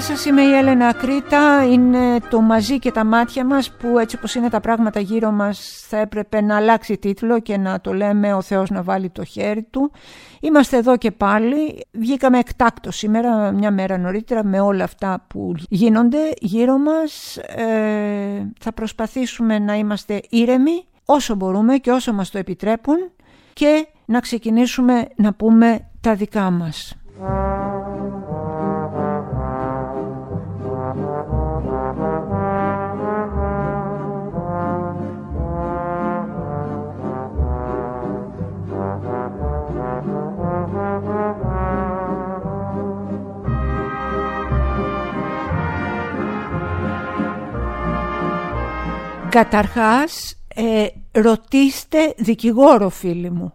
Γεια σας, είμαι η Έλενα Ακρίτα. Είναι το μαζί και τα μάτια μας που έτσι όπως είναι τα πράγματα γύρω μας θα έπρεπε να αλλάξει τίτλο και να το λέμε ο Θεός να βάλει το χέρι του. Είμαστε εδώ και πάλι. Βγήκαμε εκτάκτο σήμερα, μια μέρα νωρίτερα, με όλα αυτά που γίνονται γύρω μας. Ε, θα προσπαθήσουμε να είμαστε ήρεμοι όσο μπορούμε και όσο μας το επιτρέπουν και να ξεκινήσουμε να πούμε τα δικά μας. Καταρχάς, ε, ρωτήστε δικηγόρο φίλοι μου.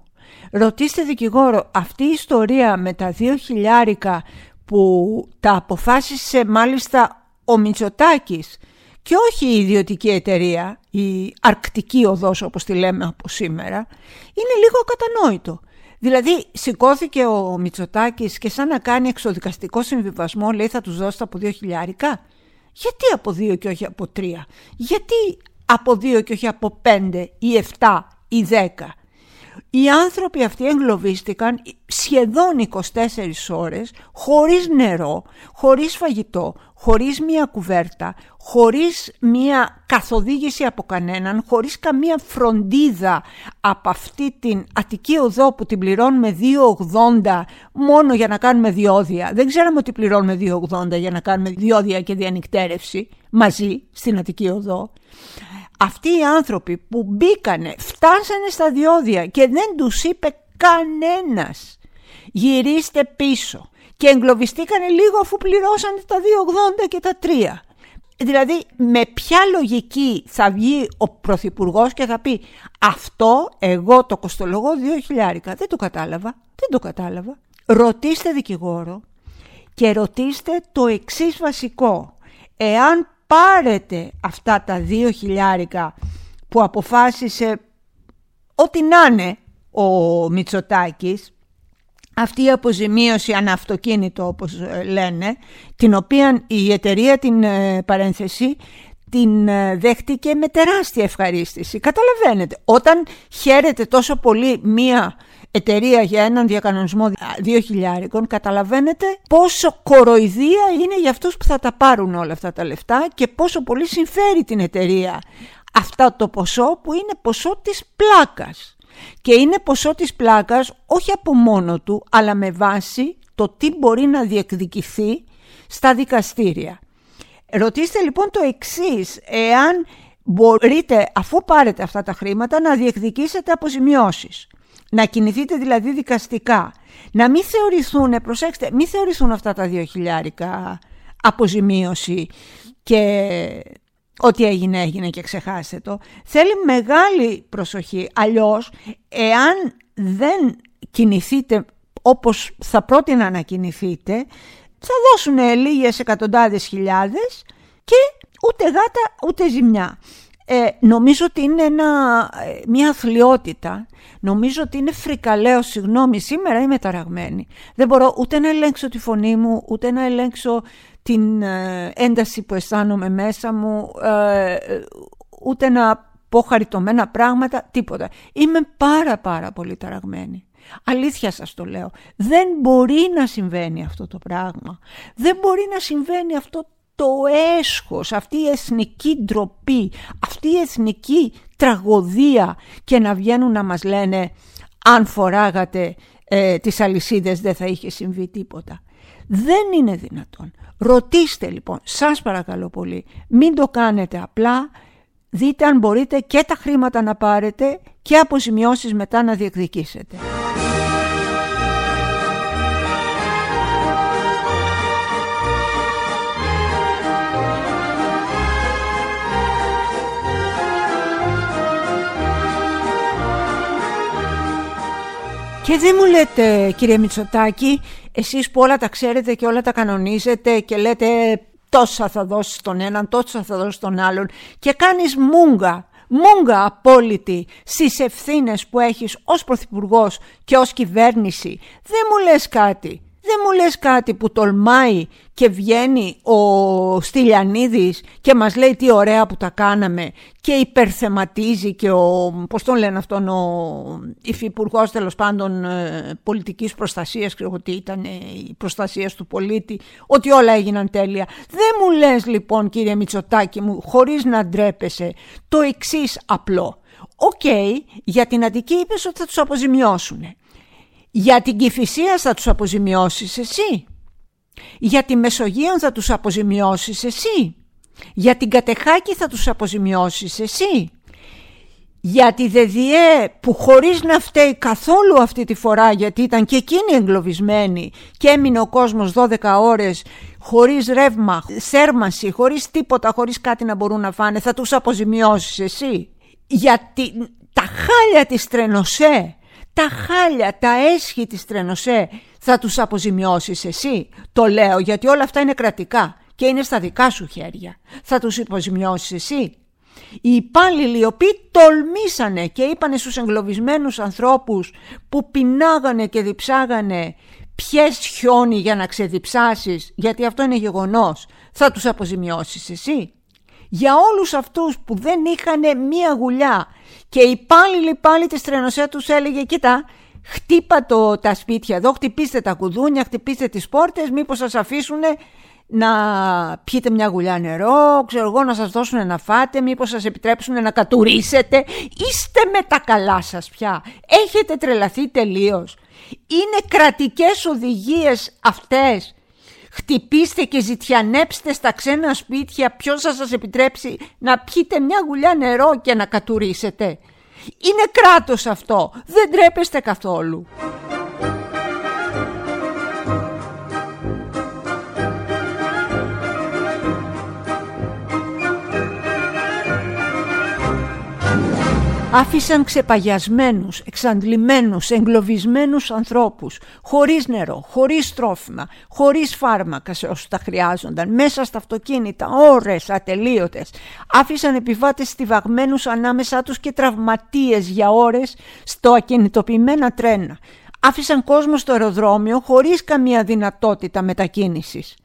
Ρωτήστε δικηγόρο, αυτή η ιστορία με τα δύο χιλιάρικα που τα αποφάσισε μάλιστα ο Μητσοτάκης και όχι η ιδιωτική εταιρεία, η αρκτική οδός όπως τη λέμε από σήμερα, είναι λίγο κατανόητο. Δηλαδή σηκώθηκε ο Μητσοτάκης και σαν να κάνει εξοδικαστικό συμβιβασμό λέει θα τους δώσετε από δύο χιλιάρικα. Γιατί από δύο και όχι από τρία; Γιατί από δύο και όχι από πέντε ή εφτά ή δέκα. Οι άνθρωποι αυτοί εγκλωβίστηκαν σχεδόν 24 ώρες χωρίς νερό, χωρίς φαγητό, χωρίς μία κουβέρτα, χωρίς μία καθοδήγηση από κανέναν, χωρίς καμία φροντίδα από αυτή την Αττική Οδό που την πληρώνουμε 2,80 μόνο για να κάνουμε διόδια. Δεν ξέραμε ότι πληρώνουμε 2,80 για να κάνουμε διόδια και διανυκτέρευση μαζί στην Αττική Οδό αυτοί οι άνθρωποι που μπήκανε, φτάσανε στα διόδια και δεν τους είπε κανένας γυρίστε πίσω και εγκλωβιστήκανε λίγο αφού πληρώσανε τα 2,80 και τα 3. Δηλαδή με ποια λογική θα βγει ο Πρωθυπουργός και θα πει αυτό εγώ το κοστολογώ 2.000. Δεν το κατάλαβα, δεν το κατάλαβα. Ρωτήστε δικηγόρο και ρωτήστε το εξής βασικό. Εάν πάρετε αυτά τα δύο χιλιάρικα που αποφάσισε ό,τι να είναι ο Μητσοτάκης αυτή η αποζημίωση αναυτοκίνητο όπως ε, λένε την οποία η εταιρεία την ε, παρένθεση την ε, δέχτηκε με τεράστια ευχαρίστηση. Καταλαβαίνετε, όταν χαίρεται τόσο πολύ μία εταιρεία για έναν διακανονισμό 2.000 καταλαβαίνετε πόσο κοροϊδία είναι για αυτούς που θα τα πάρουν όλα αυτά τα λεφτά και πόσο πολύ συμφέρει την εταιρεία αυτά το ποσό που είναι ποσό της πλάκας. Και είναι ποσό της πλάκας όχι από μόνο του αλλά με βάση το τι μπορεί να διεκδικηθεί στα δικαστήρια. Ρωτήστε λοιπόν το εξής, εάν μπορείτε αφού πάρετε αυτά τα χρήματα να διεκδικήσετε αποζημιώσεις. Να κινηθείτε δηλαδή δικαστικά. Να μην θεωρηθούν, προσέξτε, μην θεωρηθούν αυτά τα δύο χιλιάρικα αποζημίωση και ό,τι έγινε έγινε και ξεχάστε το. Θέλει μεγάλη προσοχή. Αλλιώς, εάν δεν κινηθείτε όπως θα πρότεινα να κινηθείτε, θα δώσουν λίγες εκατοντάδες χιλιάδες και ούτε γάτα ούτε ζημιά. Ε, νομίζω ότι είναι ένα, ε, μια αθλειότητα. Νομίζω ότι είναι φρικαλαίο, συγγνώμη, σήμερα είμαι ταραγμένη. Δεν μπορώ ούτε να ελέγξω τη φωνή μου, ούτε να ελέγξω την ε, ένταση που αισθάνομαι μέσα μου, ε, ούτε να πω χαριτωμένα πράγματα, τίποτα. Είμαι πάρα πάρα πολύ ταραγμένη. Αλήθεια σας το λέω. Δεν μπορεί να συμβαίνει αυτό το πράγμα. Δεν μπορεί να συμβαίνει αυτό το έσχος, αυτή η εθνική ντροπή, αυτή η εθνική τραγωδία και να βγαίνουν να μας λένε αν φοράγατε ε, τις αλυσίδες δεν θα είχε συμβεί τίποτα. Δεν είναι δυνατόν. Ρωτήστε λοιπόν, σας παρακαλώ πολύ, μην το κάνετε απλά, δείτε αν μπορείτε και τα χρήματα να πάρετε και αποζημιώσεις μετά να διεκδικήσετε. Και δεν μου λέτε κύριε Μητσοτάκη, εσείς που όλα τα ξέρετε και όλα τα κανονίζετε και λέτε τόσα θα δώσεις τον έναν, τόσα θα δώσεις τον άλλον και κάνεις μούγκα, μούγκα απόλυτη στις ευθύνες που έχεις ως Πρωθυπουργός και ως κυβέρνηση. Δεν μου λες κάτι, Δεν μου λες κάτι που τολμάει και βγαίνει ο Στυλιανίδης και μας λέει τι ωραία που τα κάναμε και υπερθεματίζει και ο, πώς τον λένε αυτόν, ο υφυπουργός τέλος πάντων ε, πολιτικής προστασίας, ξέρω ότι ήταν η προστασίας του πολίτη, ότι όλα έγιναν τέλεια. Δεν μου λες λοιπόν κύριε Μητσοτάκη μου, χωρίς να ντρέπεσαι, το εξής απλό. Οκ, για την Αττική είπες ότι θα τους αποζημιώσουν. Για την Κηφισία θα τους αποζημιώσεις εσύ. Για τη Μεσογείο θα τους αποζημιώσεις εσύ. Για την Κατεχάκη θα τους αποζημιώσεις εσύ. Για τη ΔΕΔΙΕ που χωρίς να φταίει καθόλου αυτή τη φορά γιατί ήταν και εκείνη εγκλωβισμένη και έμεινε ο κόσμος 12 ώρες χωρίς ρεύμα, θέρμανση, χωρίς τίποτα, χωρίς κάτι να μπορούν να φάνε θα τους αποζημιώσεις εσύ. Για τα χάλια της Τρενοσέ τα χάλια, τα έσχη της Τρενοσέ θα τους αποζημιώσεις εσύ. Το λέω γιατί όλα αυτά είναι κρατικά και είναι στα δικά σου χέρια. Θα τους αποζημιώσεις εσύ. Οι υπάλληλοι οι οποίοι τολμήσανε και είπανε στους εγκλωβισμένους ανθρώπους που πεινάγανε και διψάγανε ποιες χιόνι για να ξεδιψάσεις γιατί αυτό είναι γεγονός θα τους αποζημιώσεις εσύ. Για όλους αυτούς που δεν είχαν μία γουλιά και οι υπάλληλοι πάλι της Τρενοσέ τους έλεγε κοίτα χτύπα το, τα σπίτια εδώ, χτυπήστε τα κουδούνια, χτυπήστε τις πόρτες μήπως σας αφήσουν να πιείτε μια γουλιά νερό, ξέρω εγώ να σας δώσουν να φάτε, μήπως σας επιτρέψουν να κατουρίσετε. Είστε με τα καλά σας πια. Έχετε τρελαθεί τελείως. Είναι κρατικές οδηγίες αυτές. Χτυπήστε και ζητιανέψτε στα ξένα σπίτια ποιος θα σας επιτρέψει να πιείτε μια γουλιά νερό και να κατουρίσετε. Είναι κράτος αυτό. Δεν τρέπεστε καθόλου. Άφησαν ξεπαγιασμένους, εξαντλημένους, εγκλωβισμένους ανθρώπους, χωρίς νερό, χωρίς τρόφιμα, χωρίς φάρμακα σε όσους τα χρειάζονταν, μέσα στα αυτοκίνητα, ώρες ατελείωτες. Άφησαν επιβάτες στιβαγμένους ανάμεσά τους και τραυματίες για ώρες στο ακινητοποιημένα τρένα. Άφησαν κόσμο στο αεροδρόμιο χωρίς καμία δυνατότητα μετακίνησης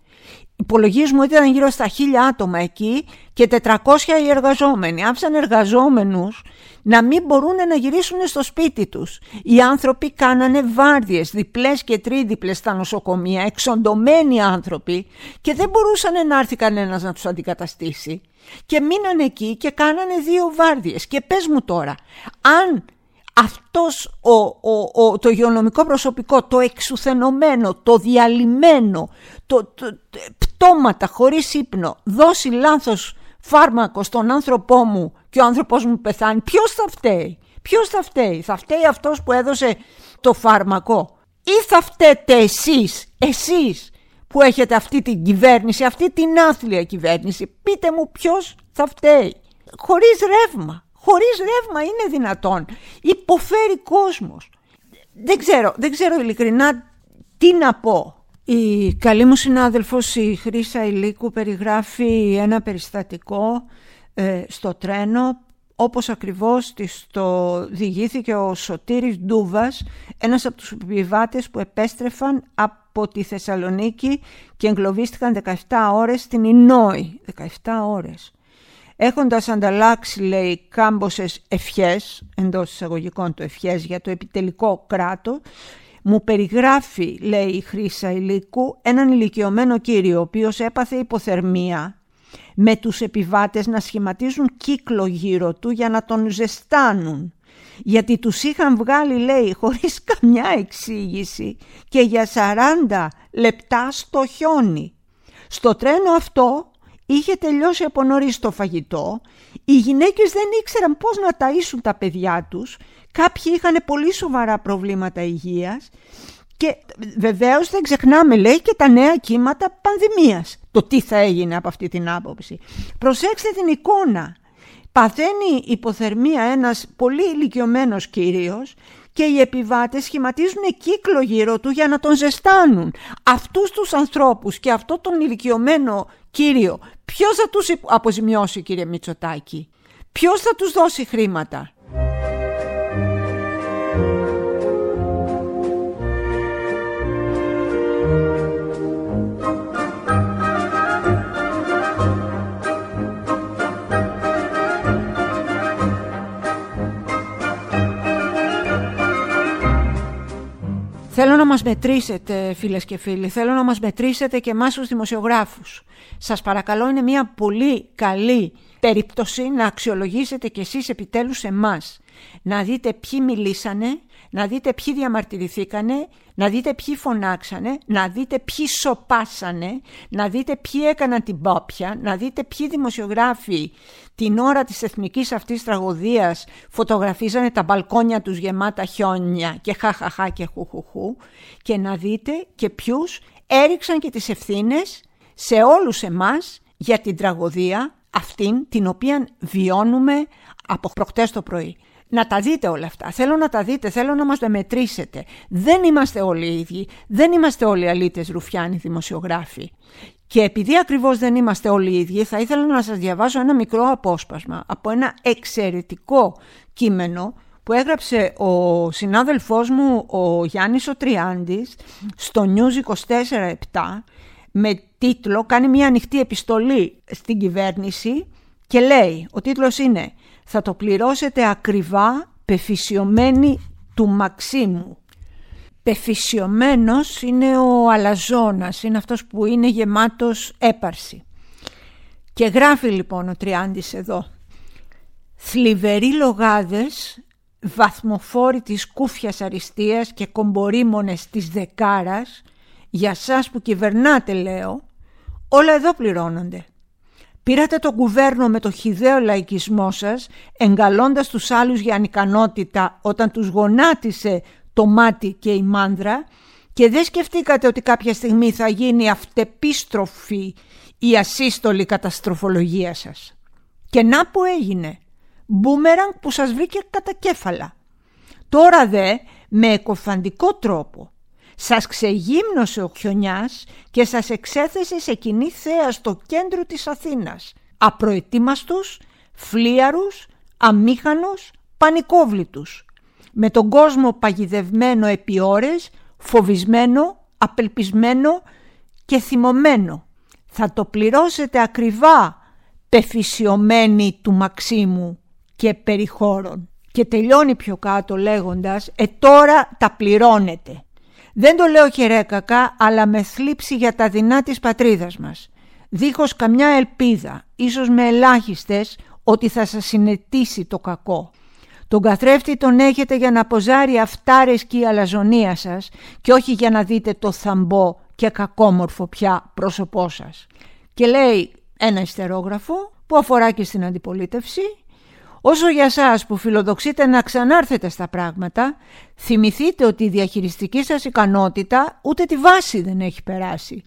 υπολογίζουμε ότι ήταν γύρω στα χίλια άτομα εκεί και 400 οι εργαζόμενοι. Άφησαν εργαζόμενους να μην μπορούν να γυρίσουν στο σπίτι τους. Οι άνθρωποι κάνανε βάρδιες, διπλές και τρίδιπλες στα νοσοκομεία, εξοντωμένοι άνθρωποι και δεν μπορούσαν να έρθει κανένας να τους αντικαταστήσει. Και μείναν εκεί και κάνανε δύο βάρδιες. Και πες μου τώρα, αν αυτός ο, ο, ο, το υγειονομικό προσωπικό, το εξουθενωμένο, το διαλυμένο, το, το, πτώματα χωρίς ύπνο, δώσει λάθος φάρμακο στον άνθρωπό μου και ο άνθρωπός μου πεθάνει, ποιος θα φταίει, ποιος θα φταίει, θα φταίει αυτός που έδωσε το φάρμακο ή θα φταίτε εσείς, εσείς που έχετε αυτή την κυβέρνηση, αυτή την άθλια κυβέρνηση, πείτε μου ποιος θα φταίει, χωρίς ρεύμα, χωρίς ρεύμα είναι δυνατόν, υποφέρει κόσμος. Δεν ξέρω, δεν ξέρω ειλικρινά τι να πω. Η καλή μου συνάδελφος η Χρύσα Ηλίκου περιγράφει ένα περιστατικό ε, στο τρένο όπως ακριβώς της το διηγήθηκε ο Σωτήρης Ντούβας, ένας από τους επιβάτες που επέστρεφαν από τη Θεσσαλονίκη και εγκλωβίστηκαν 17 ώρες στην Ινόη. 17 ώρες. Έχοντας ανταλλάξει, λέει, κάμποσες ευχές, εντός εισαγωγικών το ευχές για το επιτελικό κράτος, μου περιγράφει, λέει η Χρύσα Ηλίκου, έναν ηλικιωμένο κύριο, ο οποίος έπαθε υποθερμία με τους επιβάτες να σχηματίζουν κύκλο γύρω του για να τον ζεστάνουν. Γιατί τους είχαν βγάλει, λέει, χωρίς καμιά εξήγηση και για 40 λεπτά στο χιόνι. Στο τρένο αυτό είχε τελειώσει από νωρίς το φαγητό, οι γυναίκες δεν ήξεραν πώς να ταΐσουν τα παιδιά τους Κάποιοι είχαν πολύ σοβαρά προβλήματα υγείας και βεβαίως δεν ξεχνάμε λέει και τα νέα κύματα πανδημίας. Το τι θα έγινε από αυτή την άποψη. Προσέξτε την εικόνα. Παθαίνει υποθερμία ένας πολύ ηλικιωμένος κύριος και οι επιβάτες σχηματίζουν κύκλο γύρω του για να τον ζεστάνουν. Αυτούς τους ανθρώπους και αυτό τον ηλικιωμένο κύριο, ποιος θα τους αποζημιώσει κύριε Μητσοτάκη, ποιος θα τους δώσει χρήματα; Θέλω να μας μετρήσετε φίλες και φίλοι, θέλω να μας μετρήσετε και εμάς τους δημοσιογράφους. Σας παρακαλώ είναι μια πολύ καλή περίπτωση να αξιολογήσετε κι εσείς επιτέλους εμάς. Να δείτε ποιοι μιλήσανε, να δείτε ποιοι διαμαρτυρηθήκανε, να δείτε ποιοι φωνάξανε, να δείτε ποιοι σοπάσανε, να δείτε ποιοι έκαναν την πόπια, να δείτε ποιοι δημοσιογράφοι την ώρα της εθνικής αυτής τραγωδίας φωτογραφίζανε τα μπαλκόνια τους γεμάτα χιόνια και χαχαχά και χουχουχού και να δείτε και ποιους έριξαν και τις ευθύνες σε όλους εμάς για την τραγωδία αυτήν την οποία βιώνουμε από προχτές το πρωί να τα δείτε όλα αυτά. Θέλω να τα δείτε, θέλω να μας τα μετρήσετε. Δεν είμαστε όλοι οι ίδιοι, δεν είμαστε όλοι αλήτες ρουφιάνοι δημοσιογράφοι. Και επειδή ακριβώς δεν είμαστε όλοι οι ίδιοι, θα ήθελα να σας διαβάσω ένα μικρό απόσπασμα από ένα εξαιρετικό κείμενο που έγραψε ο συνάδελφός μου ο Γιάννης ο Τριάντης στο News 24-7 με τίτλο, κάνει μια ανοιχτή επιστολή στην κυβέρνηση και λέει, ο τίτλος είναι θα το πληρώσετε ακριβά πεφυσιωμένοι του Μαξίμου. Πεφυσιωμένος είναι ο αλαζόνας, είναι αυτός που είναι γεμάτος έπαρση. Και γράφει λοιπόν ο Τριάντης εδώ «Θλιβεροί λογάδες, βαθμοφόροι της κούφιας αριστείας και κομπορήμονες της δεκάρας, για σας που κυβερνάτε λέω, όλα εδώ πληρώνονται. Πήρατε τον κουβέρνο με το χιδαίο λαϊκισμό σας, εγκαλώντας τους άλλους για ανικανότητα όταν τους γονάτισε το μάτι και η μάνδρα και δεν σκεφτήκατε ότι κάποια στιγμή θα γίνει αυτεπίστροφη η ασύστολη καταστροφολογία σας. Και να που έγινε, μπούμερανγκ που σας βρήκε κατά κέφαλα. Τώρα δε, με εκοφαντικό τρόπο, σας ξεγύμνωσε ο χιονιάς και σας εξέθεσε σε κοινή θέα στο κέντρο της Αθήνας. Απροετοίμαστους, φλίαρους, αμήχανους, πανικόβλητους. Με τον κόσμο παγιδευμένο επί ώρες, φοβισμένο, απελπισμένο και θυμωμένο. Θα το πληρώσετε ακριβά, πεφυσιωμένοι του Μαξίμου και περιχώρων. Και τελειώνει πιο κάτω λέγοντας «Ε τώρα τα πληρώνετε». Δεν το λέω χερέκακα, αλλά με θλίψη για τα δεινά της πατρίδας μας. Δίχως καμιά ελπίδα, ίσως με ελάχιστες, ότι θα σας συνετίσει το κακό. Τον καθρέφτη τον έχετε για να ποζάρει αυτάρες και η αλαζονία σας και όχι για να δείτε το θαμπό και κακόμορφο πια πρόσωπό σας. Και λέει ένα ιστερόγραφο που αφορά και στην αντιπολίτευση Όσο για σας που φιλοδοξείτε να ξανάρθετε στα πράγματα, θυμηθείτε ότι η διαχειριστική σας ικανότητα ούτε τη βάση δεν έχει περάσει.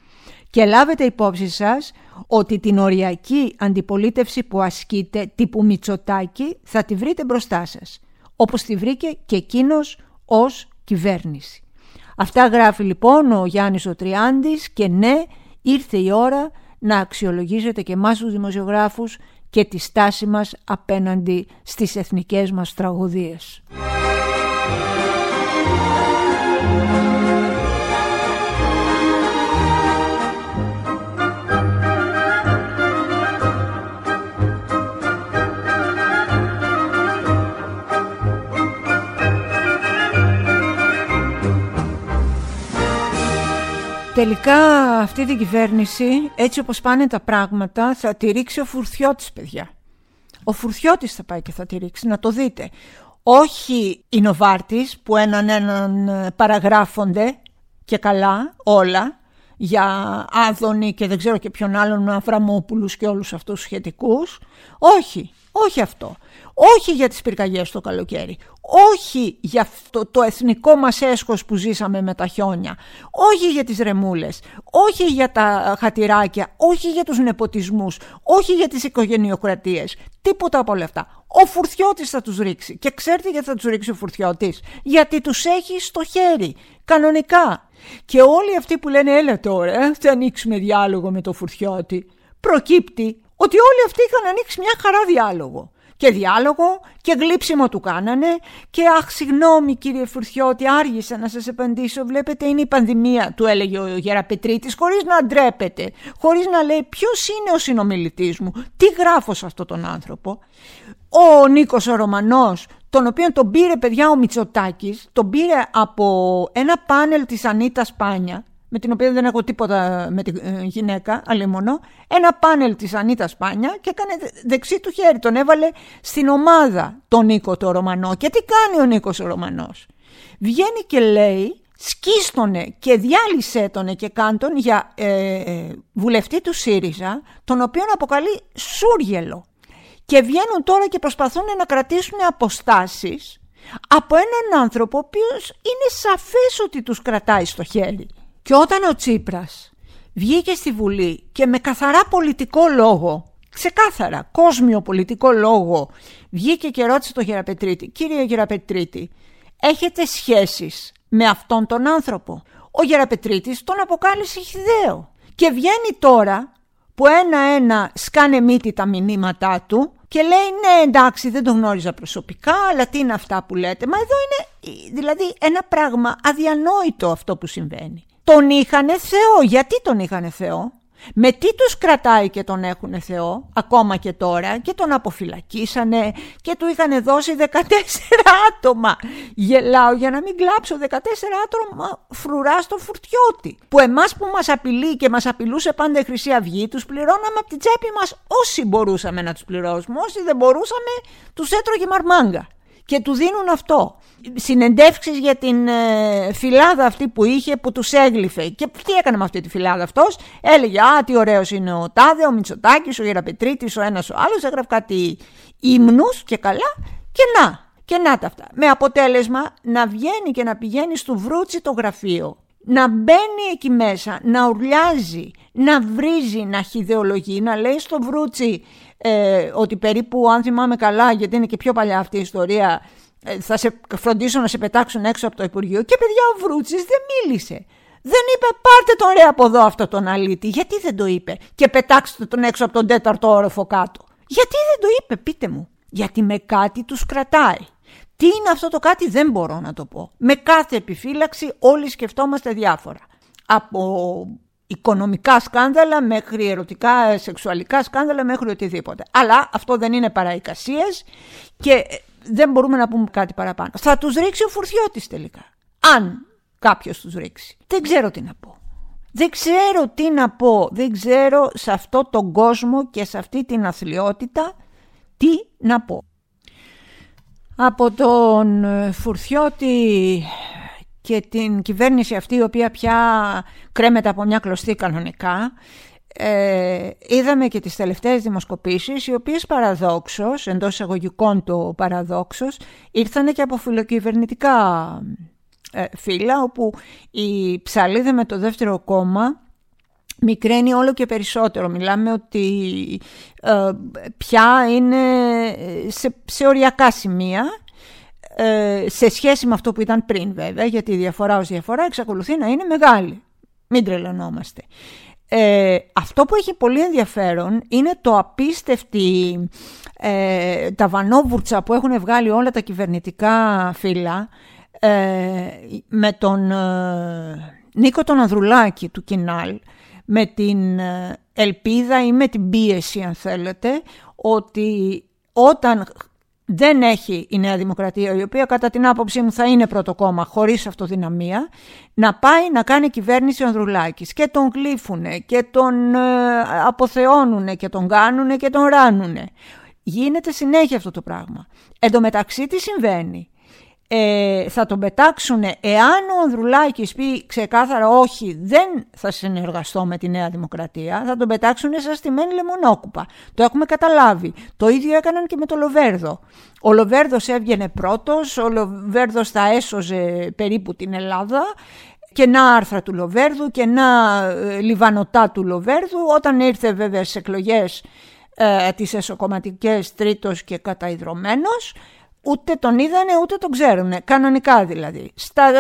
Και λάβετε υπόψη σας ότι την οριακή αντιπολίτευση που ασκείτε τύπου Μητσοτάκη θα τη βρείτε μπροστά σας, όπως τη βρήκε και εκείνος ως κυβέρνηση. Αυτά γράφει λοιπόν ο Γιάννης ο Τριάντης και ναι, ήρθε η ώρα να αξιολογήσετε και εμάς τους δημοσιογράφους και τη στάση μας απέναντι στις εθνικές μας τραγωδίες. Τελικά αυτή την κυβέρνηση, έτσι όπως πάνε τα πράγματα, θα τη ρίξει ο Φουρθιώτης, παιδιά. Ο Φουρθιώτης θα πάει και θα τη ρίξει, να το δείτε. Όχι η Νοβάρτης που έναν έναν ε, παραγράφονται και καλά όλα για Άδωνη και δεν ξέρω και ποιον άλλον Αβραμόπουλους και όλους αυτούς τους σχετικούς. Όχι, όχι αυτό. Όχι για τις πυρκαγιές το καλοκαίρι. Όχι για αυτό το εθνικό μας έσχος που ζήσαμε με τα χιόνια. Όχι για τις ρεμούλες. Όχι για τα χατηράκια. Όχι για τους νεποτισμούς. Όχι για τις οικογενειοκρατίες. Τίποτα από όλα αυτά. Ο Φουρθιώτης θα τους ρίξει. Και ξέρετε γιατί θα τους ρίξει ο Φουρθιώτης. Γιατί τους έχει στο χέρι. Κανονικά. Και όλοι αυτοί που λένε έλα τώρα ε, θα ανοίξουμε διάλογο με το Φουρθιώτη. Προκύπτει ότι όλοι αυτοί είχαν ανοίξει μια χαρά διάλογο και διάλογο και γλύψιμο του κάνανε. Και αχ συγγνώμη κύριε Φουρθιώτη άργησα να σας απαντήσω βλέπετε είναι η πανδημία του έλεγε ο Γεραπετρίτης χωρίς να ντρέπεται χωρίς να λέει ποιος είναι ο συνομιλητής μου; Τι γράφω σε αυτόν τον άνθρωπο; Ο Νίκος ο Ρωμανός τον οποίο τον πήρε παιδιά ο Μητσοτάκης, τον πήρε από ένα πάνελ της Ανίτα Σπάνια, με την οποία δεν έχω τίποτα με τη ε, γυναίκα, μόνο, ένα πάνελ της Ανίτα Σπάνια και έκανε δεξί του χέρι, τον έβαλε στην ομάδα τον Νίκο το Ρωμανό. Και τι κάνει ο Νίκος ο Ρωμανός; Βγαίνει και λέει σκίστονε και διάλυσέ τον και κάντον για ε, ε, βουλευτή του ΣΥΡΙΖΑ, τον οποίον αποκαλεί Σούργελο. Και βγαίνουν τώρα και προσπαθούν να κρατήσουν αποστάσεις από έναν άνθρωπο ο οποίος είναι σαφές ότι τους κρατάει στο χέρι. Και όταν ο Τσίπρας βγήκε στη Βουλή και με καθαρά πολιτικό λόγο, ξεκάθαρα κόσμιο πολιτικό λόγο, βγήκε και ρώτησε τον Γεραπετρίτη, κύριε Γεραπετρίτη, έχετε σχέσεις με αυτόν τον άνθρωπο; Ο Γεραπετρίτης τον αποκάλυψε χιδαίο. Και βγαίνει τώρα που ένα-ένα σκάνε μύτη τα μηνύματά του και λέει ναι εντάξει δεν τον γνώριζα προσωπικά αλλά τι είναι αυτά που λέτε. Μα εδώ είναι δηλαδή ένα πράγμα αδιανόητο αυτό που συμβαίνει. Τον είχανε Θεό. Γιατί τον είχανε Θεό; Με τι τους κρατάει και τον έχουν Θεό, ακόμα και τώρα, και τον αποφυλακίσανε και του είχαν δώσει 14 άτομα. Γελάω για να μην κλάψω 14 άτομα φρουρά στο φουρτιώτη. Που εμάς που μας απειλεί και μας απειλούσε πάντα η Χρυσή Αυγή, τους πληρώναμε από την τσέπη μας όσοι μπορούσαμε να τους πληρώσουμε. Όσοι δεν μπορούσαμε, τους έτρωγε μαρμάγκα και του δίνουν αυτό. Συνεντεύξεις για την ε, φυλάδα αυτή που είχε που τους έγλυφε. Και τι έκανε με αυτή τη φυλάδα αυτός; Έλεγε α τι ωραίος είναι ο Τάδε, ο Μητσοτάκης, ο Γεραπετρίτης, ο ένας ο άλλος. Έγραφε κάτι ύμνους και καλά και να. Και να τα αυτά. Με αποτέλεσμα να βγαίνει και να πηγαίνει στο βρούτσι το γραφείο. Να μπαίνει εκεί μέσα, να ουρλιάζει, να βρίζει, να χιδεολογεί, να λέει στο βρούτσι ε, ότι περίπου αν θυμάμαι καλά γιατί είναι και πιο παλιά αυτή η ιστορία ε, θα σε φροντίσω να σε πετάξουν έξω από το Υπουργείο και παιδιά ο Βρούτσης δεν μίλησε. Δεν είπε πάρτε τον ρε από εδώ αυτό τον αλήτη. Γιατί δεν το είπε και πετάξτε τον έξω από τον τέταρτο όροφο κάτω. Γιατί δεν το είπε πείτε μου. Γιατί με κάτι τους κρατάει. Τι είναι αυτό το κάτι δεν μπορώ να το πω. Με κάθε επιφύλαξη όλοι σκεφτόμαστε διάφορα. Από οικονομικά σκάνδαλα μέχρι ερωτικά σεξουαλικά σκάνδαλα μέχρι οτιδήποτε. Αλλά αυτό δεν είναι παραικασίες και δεν μπορούμε να πούμε κάτι παραπάνω. Θα τους ρίξει ο Φουρτιώτης τελικά. Αν κάποιος τους ρίξει. Δεν ξέρω τι να πω. Δεν ξέρω τι να πω. Δεν ξέρω σε αυτό τον κόσμο και σε αυτή την αθλειότητα τι να πω. Από τον Φουρτιώτη και την κυβέρνηση αυτή η οποία πια κρέμεται από μια κλωστή κανονικά ε, είδαμε και τις τελευταίες δημοσκοπήσεις οι οποίες παραδόξως, εντός εισαγωγικών το παραδόξως, ήρθαν και από φιλοκυβερνητικά ε, φύλλα όπου η ψαλίδα με το δεύτερο κόμμα μικραίνει όλο και περισσότερο. Μιλάμε ότι ε, πια είναι σε, σε οριακά σημεία ε, σε σχέση με αυτό που ήταν πριν βέβαια, γιατί η διαφορά ως διαφορά εξακολουθεί να είναι μεγάλη. Μην τρελανόμαστε. Ε, αυτό που έχει πολύ ενδιαφέρον είναι το απίστευτη ε, τα βανόβουρτσα που έχουν βγάλει όλα τα κυβερνητικά φύλλα ε, με τον ε, Νίκο τον Ανδρουλάκη του Κινάλ με την ελπίδα ή με την πίεση αν θέλετε ότι όταν δεν έχει η Νέα Δημοκρατία, η οποία κατά την άποψή μου θα είναι πρώτο κόμμα χωρίς αυτοδυναμία, να πάει να κάνει κυβέρνηση ο Ανδρουλάκης και τον γλύφουνε και τον ε, αποθεώνουνε και τον κάνουνε και τον ράνουνε. Γίνεται συνέχεια αυτό το πράγμα. Εν τω μεταξύ τι συμβαίνει; Ε, θα τον πετάξουν εάν ο Ανδρουλάκης πει ξεκάθαρα όχι δεν θα συνεργαστώ με τη Νέα Δημοκρατία θα τον πετάξουν σαν στημένη λεμονόκουπα. Το έχουμε καταλάβει. Το ίδιο έκαναν και με το Λοβέρδο. Ο Λοβέρδος έβγαινε πρώτος ο Λοβέρδος θα έσωζε περίπου την Ελλάδα. Και να άρθρα του Λοβέρδου και να ε, λιβανοτά του Λοβέρδου. Όταν ήρθε βέβαια στις εκλογές ε, τις εσωκομματικές τρίτος και καταϊδρωμένος ούτε τον είδανε ούτε τον ξέρουν, κανονικά δηλαδή, στα,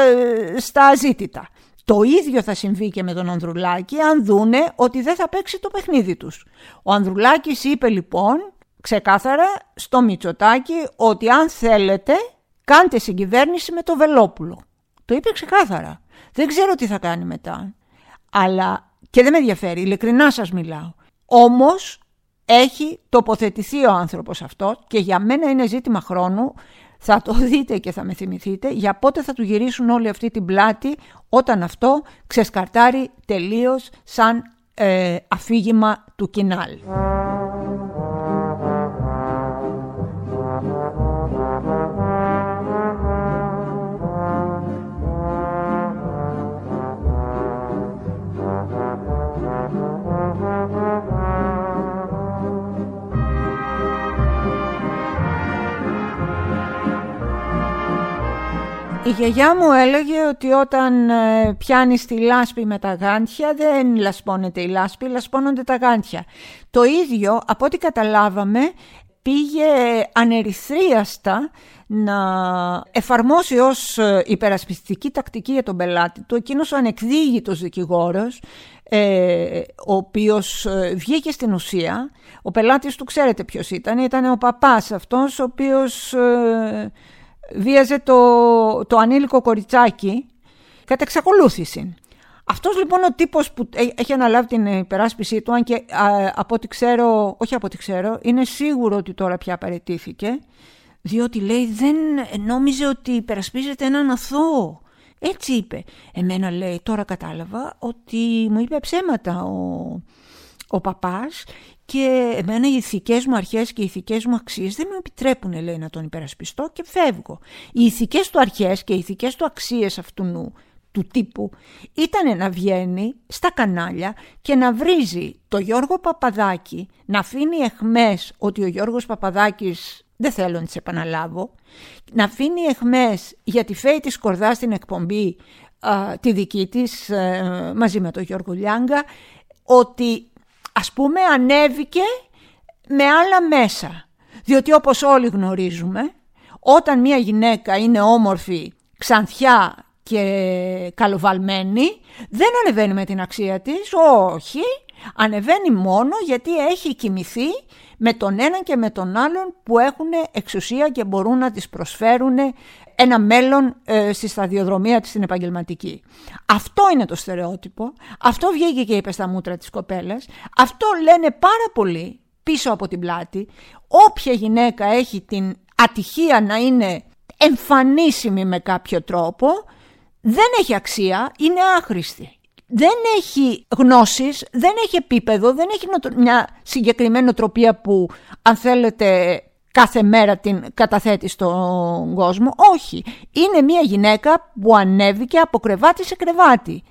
στα αζήτητα. Το ίδιο θα συμβεί και με τον Ανδρουλάκη αν δούνε ότι δεν θα παίξει το παιχνίδι τους. Ο Ανδρουλάκης είπε λοιπόν ξεκάθαρα στο Μητσοτάκι ότι αν θέλετε κάντε συγκυβέρνηση με το Βελόπουλο. Το είπε ξεκάθαρα. Δεν ξέρω τι θα κάνει μετά. Αλλά και δεν με ενδιαφέρει, ειλικρινά σας μιλάω. Όμως έχει τοποθετηθεί ο άνθρωπος αυτό και για μένα είναι ζήτημα χρόνου θα το δείτε και θα με θυμηθείτε για πότε θα του γυρίσουν όλη αυτή την πλάτη όταν αυτό ξεσκαρτάρει τελείως σαν ε, αφήγημα του κοινάλ. Η γιαγιά μου έλεγε ότι όταν ε, πιάνεις τη λάσπη με τα γάντια δεν λασπώνεται η λάσπη, λασπώνονται τα γάντια. Το ίδιο, από ό,τι καταλάβαμε, πήγε ανερυθρίαστα να εφαρμόσει ως ε, υπερασπιστική τακτική για τον πελάτη του εκείνος ο ανεκδίγητος δικηγόρος ε, ο οποίος βγήκε στην ουσία ο πελάτης του ξέρετε ποιος ήταν ήταν ο παπάς αυτός ο οποίος βίαζε το, το ανήλικο κοριτσάκι κατά εξακολούθηση. Αυτός λοιπόν ο τύπος που έχει αναλάβει την υπεράσπιση του, αν και από ό,τι ξέρω, όχι από ό,τι ξέρω, είναι σίγουρο ότι τώρα πια παρετήθηκε, διότι λέει δεν νόμιζε ότι υπερασπίζεται έναν αθώο. Έτσι είπε. Εμένα λέει τώρα κατάλαβα ότι μου είπε ψέματα ο, ο παπάς και εμένα οι ηθικές μου αρχές και οι ηθικές μου αξίες δεν μου επιτρέπουν λέει να τον υπερασπιστώ και φεύγω. Οι ηθικές του αρχές και οι ηθικές του αξίες αυτού του τύπου ήταν να βγαίνει στα κανάλια και να βρίζει το Γιώργο Παπαδάκη, να αφήνει εχμές ότι ο Γιώργος Παπαδάκης δεν θέλω να τις επαναλάβω, να αφήνει εχμές για τη φέη της Κορδάς στην εκπομπή τη δική της ε, μαζί με τον Γιώργο Λιάγκα, ότι ας πούμε ανέβηκε με άλλα μέσα. Διότι όπως όλοι γνωρίζουμε, όταν μια γυναίκα είναι όμορφη, ξανθιά και καλοβαλμένη, δεν ανεβαίνει με την αξία της, όχι, ανεβαίνει μόνο γιατί έχει κοιμηθεί με τον έναν και με τον άλλον που έχουν εξουσία και μπορούν να τις προσφέρουν ένα μέλλον ε, στη σταδιοδρομία της στην επαγγελματική. Αυτό είναι το στερεότυπο, αυτό βγήκε και είπε στα μούτρα της κοπέλας, αυτό λένε πάρα πολύ πίσω από την πλάτη. Όποια γυναίκα έχει την ατυχία να είναι εμφανίσιμη με κάποιο τρόπο, δεν έχει αξία, είναι άχρηστη. Δεν έχει γνώσεις, δεν έχει επίπεδο, δεν έχει μια συγκεκριμένη οτροπία που αν θέλετε κάθε μέρα την καταθέτει στον κόσμο. Όχι. Είναι μια γυναίκα που ανέβηκε από κρεβάτι σε κρεβάτι.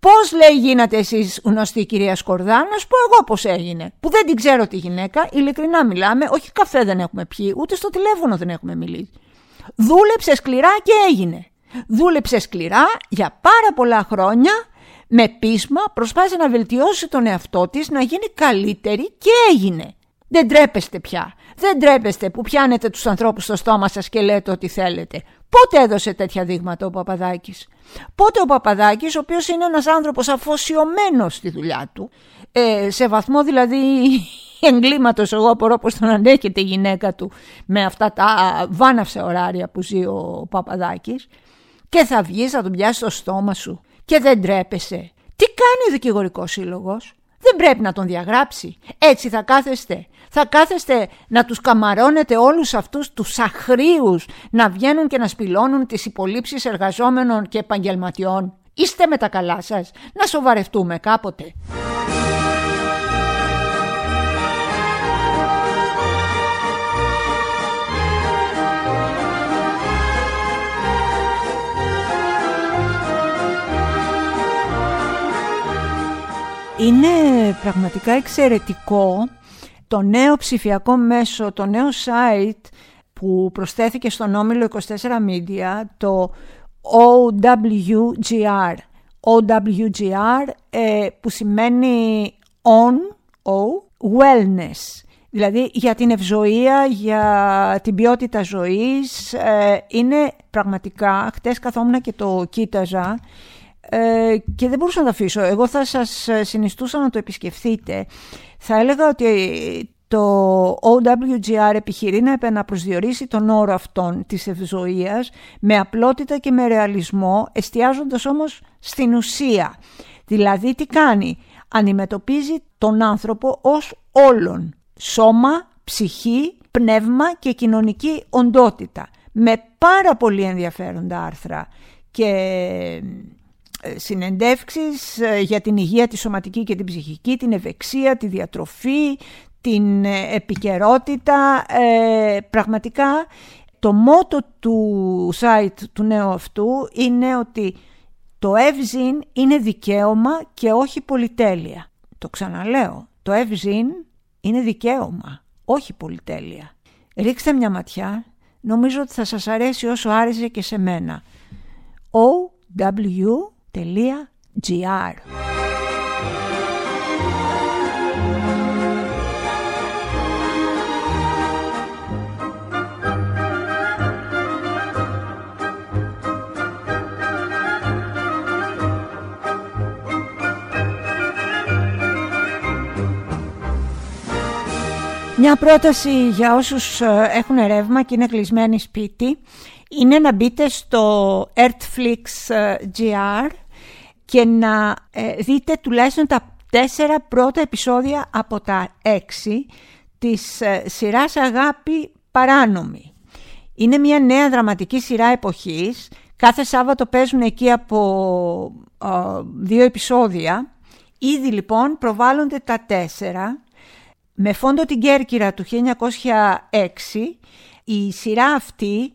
Πώς λέει γίνατε εσείς γνωστή κυρία Σκορδά, να σου πω εγώ πώς έγινε. Που δεν την ξέρω τη γυναίκα, ειλικρινά μιλάμε, όχι καφέ δεν έχουμε πιει, ούτε στο τηλέφωνο δεν έχουμε μιλήσει. Δούλεψε σκληρά και έγινε. Δούλεψε σκληρά για πάρα πολλά χρόνια με πείσμα προσπάθησε να βελτιώσει τον εαυτό της, να γίνει καλύτερη και έγινε. Δεν τρέπεστε πια. Δεν τρέπεστε που πιάνετε τους ανθρώπους στο στόμα σας και λέτε ό,τι θέλετε. Πότε έδωσε τέτοια δείγματα ο Παπαδάκης; Πότε ο Παπαδάκης, ο οποίος είναι ένας άνθρωπος αφοσιωμένος στη δουλειά του, ε, σε βαθμό δηλαδή εγκλήματος εγώ απορώ πως τον ανέχεται η γυναίκα του με αυτά τα βάναυσα ωράρια που ζει ο Παπαδάκης και θα βγεις θα τον πιάσεις στο στόμα σου και δεν τρέπεσαι. Τι κάνει ο δικηγορικός σύλλογος; Δεν πρέπει να τον διαγράψει. Έτσι θα κάθεστε. Θα κάθεστε να τους καμαρώνετε όλους αυτούς τους αχρίους να βγαίνουν και να σπηλώνουν τις υπολείψεις εργαζόμενων και επαγγελματιών. Είστε με τα καλά σας. Να σοβαρευτούμε κάποτε. Είναι πραγματικά εξαιρετικό το νέο ψηφιακό μέσο, το νέο site που προσθέθηκε στον Όμιλο 24 Media, το OWGR. OWGR ε, που σημαίνει on, o, wellness. Δηλαδή για την ευζοία, για την ποιότητα ζωής. Ε, είναι πραγματικά, χτες καθόμουν και το κοίταζα ε, και δεν μπορούσα να το αφήσω. Εγώ θα σας ε, συνιστούσα να το επισκεφθείτε. Θα έλεγα ότι το OWGR επιχειρεί να επαναπροσδιορίσει τον όρο αυτόν της ευζοίας με απλότητα και με ρεαλισμό, εστιάζοντας όμως στην ουσία. Δηλαδή τι κάνει, αντιμετωπίζει τον άνθρωπο ως όλον, σώμα, ψυχή, πνεύμα και κοινωνική οντότητα με πάρα πολύ ενδιαφέροντα άρθρα και ε, συνεντεύξεις ε, για την υγεία τη σωματική και την ψυχική, την ευεξία, τη διατροφή, την ε, επικαιρότητα. πραγματικά το μότο του site του νέου αυτού είναι ότι το Ευζήν είναι δικαίωμα και όχι πολυτέλεια. Το ξαναλέω, το Ευζήν είναι δικαίωμα, όχι πολυτέλεια. Ρίξτε μια ματιά, νομίζω ότι θα σας αρέσει όσο άρεσε και σε μένα. ow.gr Μια πρόταση για όσους ε, έχουν ρεύμα και είναι κλεισμένοι σπίτι είναι να μπείτε στο Earthflix.gr και να ε, δείτε τουλάχιστον τα τέσσερα πρώτα επεισόδια από τα έξι της ε, σειράς Αγάπη Παράνομη. Είναι μια νέα δραματική σειρά εποχής. Κάθε Σάββατο παίζουν εκεί από δύο επεισόδια. Ήδη λοιπόν προβάλλονται τα τέσσερα με φόντο την Κέρκυρα του 1906 η σειρά αυτή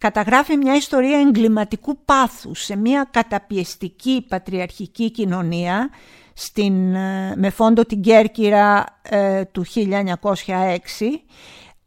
καταγράφει μια ιστορία εγκληματικού πάθους σε μια καταπιεστική πατριαρχική κοινωνία στην, ε, με φόντο την Κέρκυρα ε, του 1906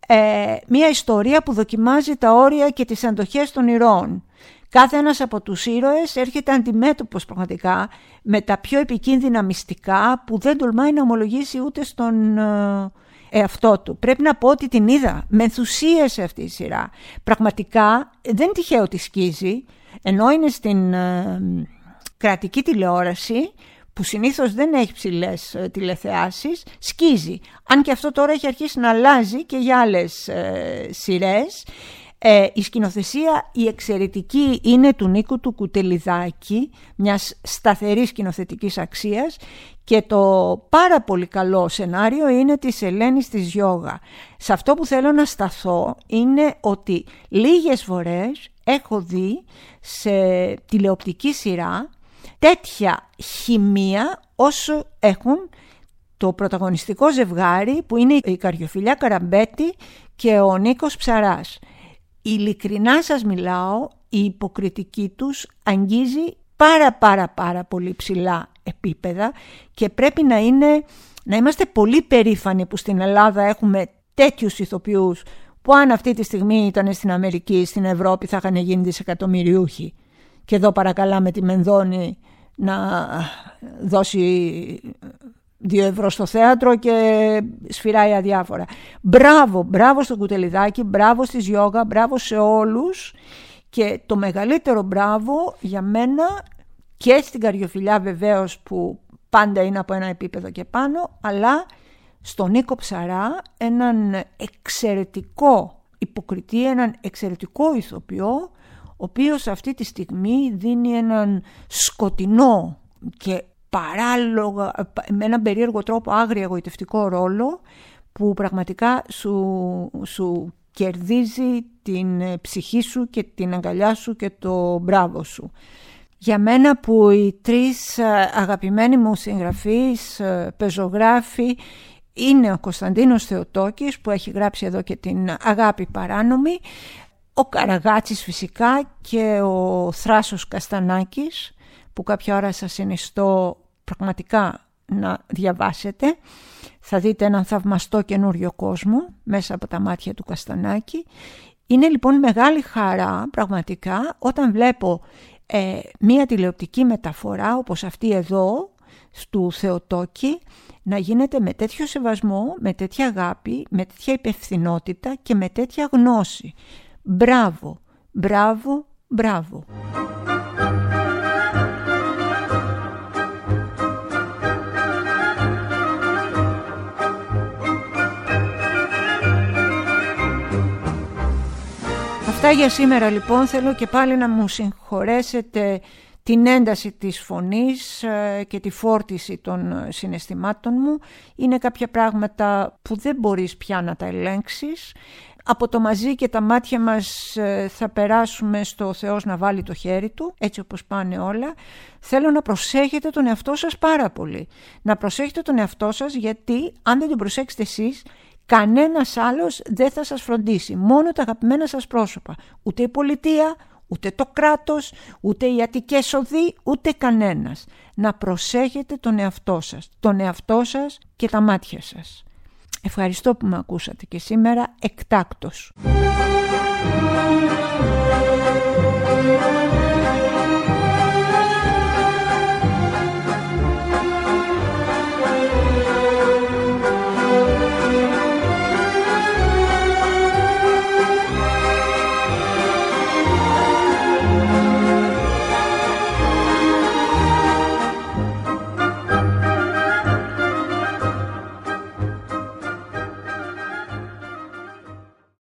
ε, μια ιστορία που δοκιμάζει τα όρια και τις αντοχές των ηρώων. Κάθε ένας από τους ήρωες έρχεται αντιμέτωπος πραγματικά με τα πιο επικίνδυνα μυστικά που δεν τολμάει να ομολογήσει ούτε στον ε, εαυτό του. Πρέπει να πω ότι την είδα, με ενθουσίασε αυτή η σειρά. Πραγματικά δεν τυχαίο ότι σκίζει, ενώ είναι στην ε, κρατική τηλεόραση που συνήθως δεν έχει ψηλές ε, τηλεθεάσεις, σκίζει. Αν και αυτό τώρα έχει αρχίσει να αλλάζει και για άλλες ε, σειρές. Ε, η σκηνοθεσία η εξαιρετική είναι του Νίκου του Κουτελιδάκη, μιας σταθερής σκηνοθετικής αξίας και το πάρα πολύ καλό σενάριο είναι της Ελένης της Γιώγα. Σε αυτό που θέλω να σταθώ είναι ότι λίγες φορές έχω δει σε τηλεοπτική σειρά τέτοια χημεία όσο έχουν το πρωταγωνιστικό ζευγάρι που είναι η Καριοφιλιά Καραμπέτη και ο Νίκος Ψαράς. Ειλικρινά σας μιλάω, η υποκριτική τους αγγίζει πάρα πάρα πάρα πολύ ψηλά επίπεδα και πρέπει να, είναι, να είμαστε πολύ περήφανοι που στην Ελλάδα έχουμε τέτοιους ηθοποιούς που αν αυτή τη στιγμή ήταν στην Αμερική, στην Ευρώπη θα είχαν γίνει δισεκατομμυριούχοι. Και εδώ παρακαλάμε τη Μενδώνη να δώσει δύο ευρώ στο θέατρο και σφυράει αδιάφορα. Μπράβο, μπράβο στο κουτελιδάκι, μπράβο στις γιόγα, μπράβο σε όλους και το μεγαλύτερο μπράβο για μένα και στην καριοφιλιά βεβαίως που πάντα είναι από ένα επίπεδο και πάνω, αλλά στον Νίκο Ψαρά έναν εξαιρετικό υποκριτή, έναν εξαιρετικό ηθοποιό, ο οποίος αυτή τη στιγμή δίνει έναν σκοτεινό και παράλογα, με έναν περίεργο τρόπο άγρια εγωιτευτικό ρόλο που πραγματικά σου, σου κερδίζει την ψυχή σου και την αγκαλιά σου και το μπράβο σου. Για μένα που οι τρεις ε, αγαπημένοι μου συγγραφείς, ε, πεζογράφοι, είναι ο Κωνσταντίνος Θεοτόκης που έχει γράψει εδώ και την Αγάπη Παράνομη, ο Καραγάτσης φυσικά και ο Θράσος Καστανάκης που κάποια ώρα σας συνιστώ πραγματικά να διαβάσετε. Θα δείτε έναν θαυμαστό καινούριο κόσμο μέσα από τα μάτια του Καστανάκη. Είναι λοιπόν μεγάλη χαρά πραγματικά όταν βλέπω ε, μία τηλεοπτική μεταφορά όπως αυτή εδώ του Θεοτόκη να γίνεται με τέτοιο σεβασμό, με τέτοια αγάπη, με τέτοια υπευθυνότητα και με τέτοια γνώση. Μπράβο, μπράβο, μπράβο. Αυτά για σήμερα λοιπόν θέλω και πάλι να μου συγχωρέσετε την ένταση της φωνής ε, και τη φόρτιση των συναισθημάτων μου. Είναι κάποια πράγματα που δεν μπορείς πια να τα ελέγξεις. από το μαζί και τα μάτια μας ε, θα περάσουμε στο Θεός να βάλει το χέρι του, έτσι όπως πάνε όλα. Θέλω να προσέχετε τον εαυτό σας πάρα πολύ. Να προσέχετε τον εαυτό σας γιατί αν δεν τον προσέξετε εσείς, κανένας άλλος δεν θα σας φροντίσει. Μόνο τα αγαπημένα σας πρόσωπα. Ούτε η πολιτεία, ούτε το κράτος, ούτε οι αττικές οδοί, ούτε κανένας. Να προσέχετε τον εαυτό σας, τον εαυτό σας και τα μάτια σας. Ευχαριστώ που με ακούσατε και σήμερα εκτάκτος.